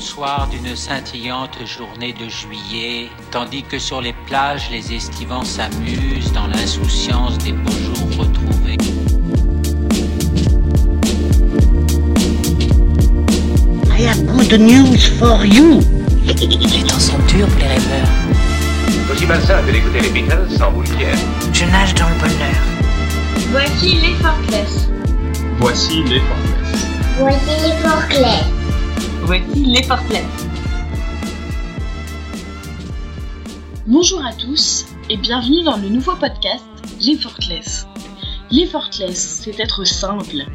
soir d'une scintillante journée de juillet, tandis que sur les plages les estivants s'amusent dans l'insouciance des beaux jours retrouvés. I have good news for you. Les temps sont durs pour les rêveurs. Aussi malsain que d'écouter les Beatles sans boule Je nage dans le bonheur. Voici les Forkless. Voici les Forkless. Voici les Forkless. Voici les Forkless. Bonjour à tous et bienvenue dans le nouveau podcast Les Forkless. Les Forkless, c'est être simple,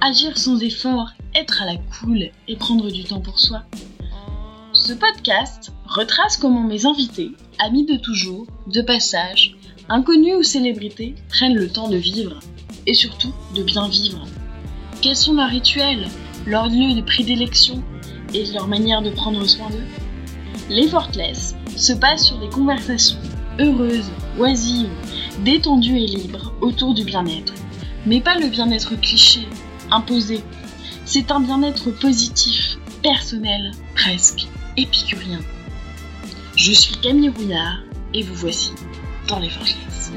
agir sans effort, être à la cool et prendre du temps pour soi. Ce podcast retrace comment mes invités, amis de toujours, de passage, inconnus ou célébrités, prennent le temps de vivre et surtout de bien vivre. Quels sont leurs rituels, leurs lieux de prédilection et leur manière de prendre soin d'eux Les Fortless se passent sur des conversations heureuses, oisives, détendues et libres autour du bien-être. Mais pas le bien-être cliché, imposé. C'est un bien-être positif, personnel, presque épicurien. Je suis Camille Rouillard et vous voici dans les Fortless.